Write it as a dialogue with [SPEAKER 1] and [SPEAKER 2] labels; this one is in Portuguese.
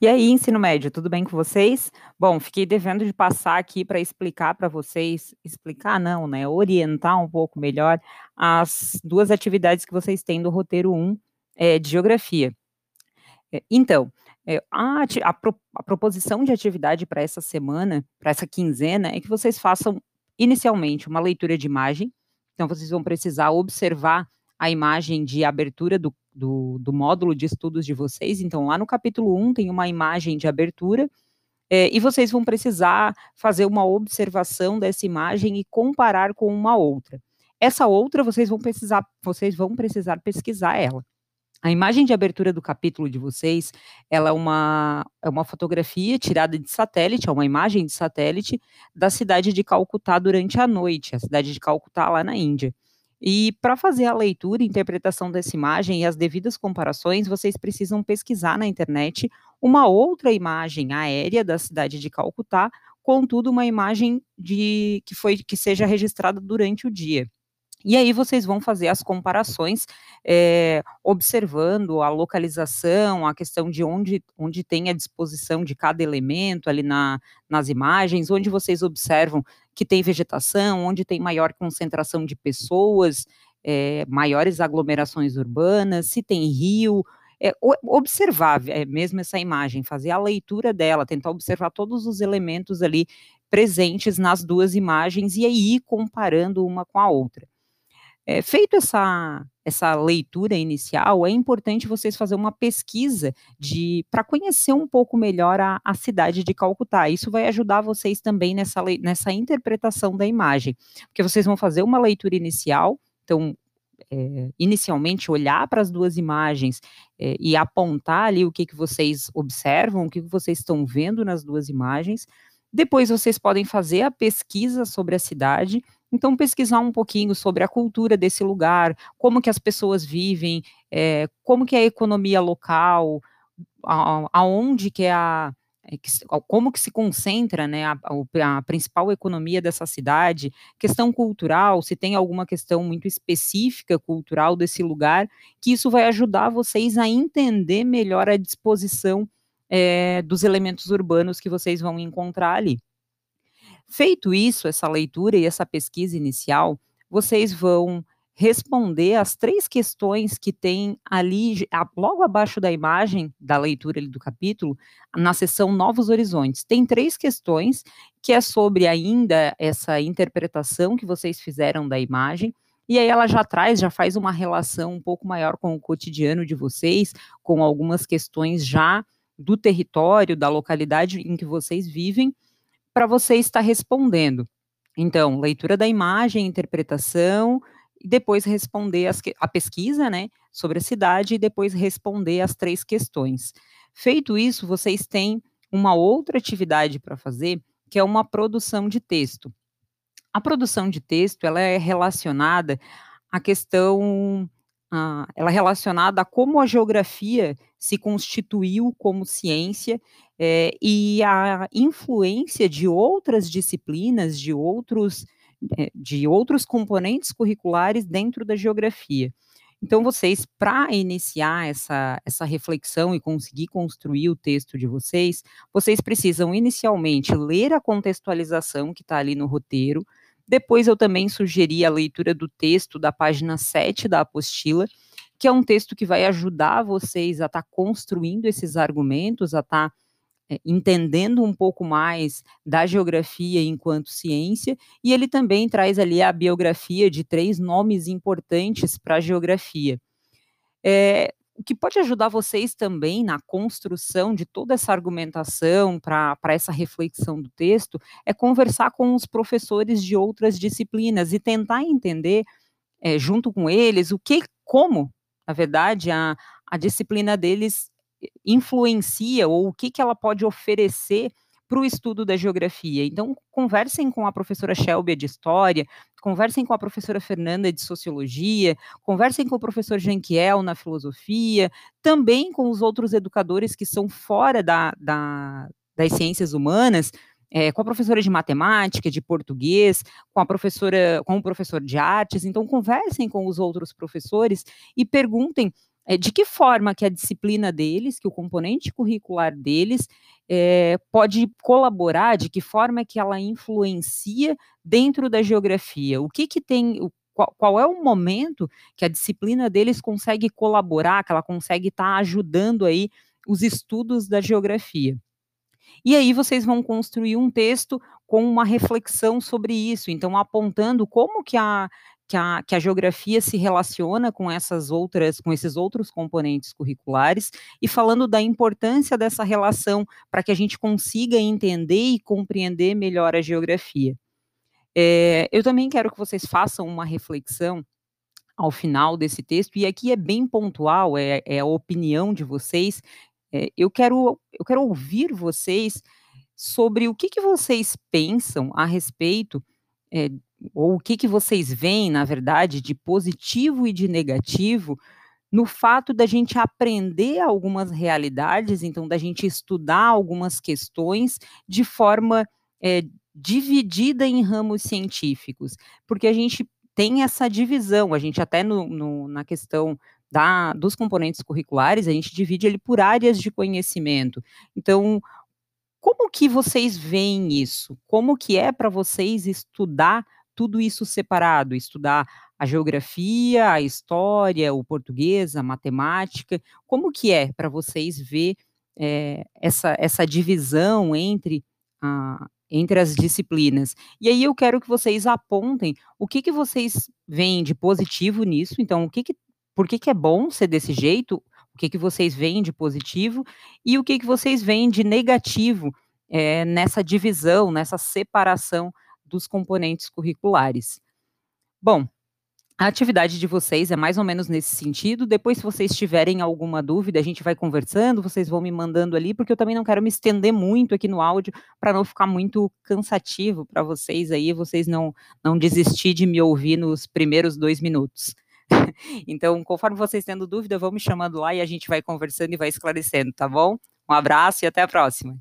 [SPEAKER 1] E aí, ensino médio, tudo bem com vocês? Bom, fiquei devendo de passar aqui para explicar para vocês, explicar não, né, orientar um pouco melhor as duas atividades que vocês têm do roteiro 1 é, de geografia. É, então, é, a, a, pro, a proposição de atividade para essa semana, para essa quinzena, é que vocês façam inicialmente uma leitura de imagem. Então, vocês vão precisar observar a imagem de abertura do, do, do, módulo de estudos de vocês. Então, lá no capítulo 1 tem uma imagem de abertura, é, e vocês vão precisar fazer uma observação dessa imagem e comparar com uma outra. Essa outra vocês vão precisar, vocês vão precisar pesquisar ela. A imagem de abertura do capítulo de vocês, ela é uma, é uma fotografia tirada de satélite, é uma imagem de satélite da cidade de Calcutá durante a noite, a cidade de Calcutá lá na Índia. E para fazer a leitura e interpretação dessa imagem e as devidas comparações, vocês precisam pesquisar na internet uma outra imagem aérea da cidade de Calcutá, contudo uma imagem de que foi que seja registrada durante o dia. E aí vocês vão fazer as comparações, é, observando a localização, a questão de onde, onde tem a disposição de cada elemento ali na, nas imagens, onde vocês observam que tem vegetação, onde tem maior concentração de pessoas, é, maiores aglomerações urbanas, se tem rio, é, observar é, mesmo essa imagem, fazer a leitura dela, tentar observar todos os elementos ali presentes nas duas imagens e aí comparando uma com a outra. É, feito essa, essa leitura inicial, é importante vocês fazer uma pesquisa de para conhecer um pouco melhor a, a, cidade de Calcutá. Isso vai ajudar vocês também nessa, nessa interpretação da imagem, porque vocês vão fazer uma leitura inicial, então é, inicialmente olhar para as duas imagens é, e apontar ali o que, que vocês observam, o que, que vocês estão vendo nas duas imagens. Depois vocês podem fazer a pesquisa sobre a cidade então, pesquisar um pouquinho sobre a cultura desse lugar, como que as pessoas vivem, é, como que é a economia local, a, aonde que é a, é, como que se concentra né, a, a, principal economia dessa cidade, questão cultural, se tem alguma questão muito específica cultural desse lugar, que isso vai ajudar vocês a entender melhor a disposição é, dos elementos urbanos que vocês vão encontrar ali. Feito isso, essa leitura e essa pesquisa inicial, vocês vão responder as três questões que tem ali, logo abaixo da imagem da leitura do capítulo, na seção Novos Horizontes. Tem três questões que é sobre ainda essa interpretação que vocês fizeram da imagem, e aí ela já traz, já faz uma relação um pouco maior com o cotidiano de vocês, com algumas questões já do território, da localidade em que vocês vivem, para você estar respondendo. Então, leitura da imagem, interpretação, e depois responder as, a pesquisa, né, sobre a cidade, e depois responder as três questões. Feito isso, vocês têm uma outra atividade para fazer, que é uma produção de texto. A produção de texto, ela é relacionada à questão ah, ela é relacionada a como a geografia se constituiu como ciência é, e a influência de outras disciplinas, de outros, é, de outros componentes curriculares dentro da geografia. Então, vocês, para iniciar essa, essa reflexão e conseguir construir o texto de vocês, vocês precisam inicialmente ler a contextualização que está ali no roteiro, depois eu também sugeri a leitura do texto da página 7 da apostila, que é um texto que vai ajudar vocês a estar tá construindo esses argumentos, a estar tá, é, entendendo um pouco mais da geografia enquanto ciência, e ele também traz ali a biografia de três nomes importantes para a geografia. É, o que pode ajudar vocês também na construção de toda essa argumentação para essa reflexão do texto é conversar com os professores de outras disciplinas e tentar entender, é, junto com eles, o que, como, na verdade, a, a disciplina deles influencia ou o que, que ela pode oferecer para o estudo da geografia. Então, conversem com a professora Shelby de História, conversem com a professora Fernanda de Sociologia, conversem com o professor Janquiel na Filosofia, também com os outros educadores que são fora da, da das ciências humanas, é, com a professora de matemática, de português, com a professora, com o professor de artes. Então, conversem com os outros professores e perguntem é, de que forma que a disciplina deles, que o componente curricular deles, é, pode colaborar, de que forma que ela influencia dentro da geografia? O que que tem, o, qual, qual, é o momento que a disciplina deles consegue colaborar, que ela consegue estar tá ajudando aí os estudos da geografia? E aí vocês vão construir um texto com uma reflexão sobre isso, então apontando como que a, que a, que a geografia se relaciona com essas outras, com esses outros componentes curriculares e falando da importância dessa relação para que a gente consiga entender e compreender melhor a geografia. É, eu também quero que vocês façam uma reflexão ao final desse texto, e aqui é bem pontual, é, é a opinião de vocês. É, eu, quero, eu quero ouvir vocês sobre o que, que vocês pensam a respeito é, ou o que, que vocês veem, na verdade, de positivo e de negativo no fato da gente aprender algumas realidades, então da gente estudar algumas questões de forma é, dividida em ramos científicos, porque a gente tem essa divisão, a gente até no, no, na questão da, dos componentes curriculares, a gente divide ele por áreas de conhecimento. Então, como que vocês veem isso? Como que é para vocês estudar tudo isso separado, estudar a geografia, a história, o português, a matemática, como que é para vocês ver é, essa, essa divisão entre, entre as disciplinas? E aí eu quero que vocês apontem o que, que vocês veem de positivo nisso, então o que, que por que, que é bom ser desse jeito, o que, que vocês veem de positivo e o que, que vocês veem de negativo é, nessa divisão, nessa separação dos componentes curriculares. Bom, a atividade de vocês é mais ou menos nesse sentido. Depois, se vocês tiverem alguma dúvida, a gente vai conversando, vocês vão me mandando ali, porque eu também não quero me estender muito aqui no áudio para não ficar muito cansativo para vocês aí, vocês não, não desistir de me ouvir nos primeiros dois minutos. então, conforme vocês tendo dúvida, vão me chamando lá e a gente vai conversando e vai esclarecendo, tá bom? Um abraço e até a próxima.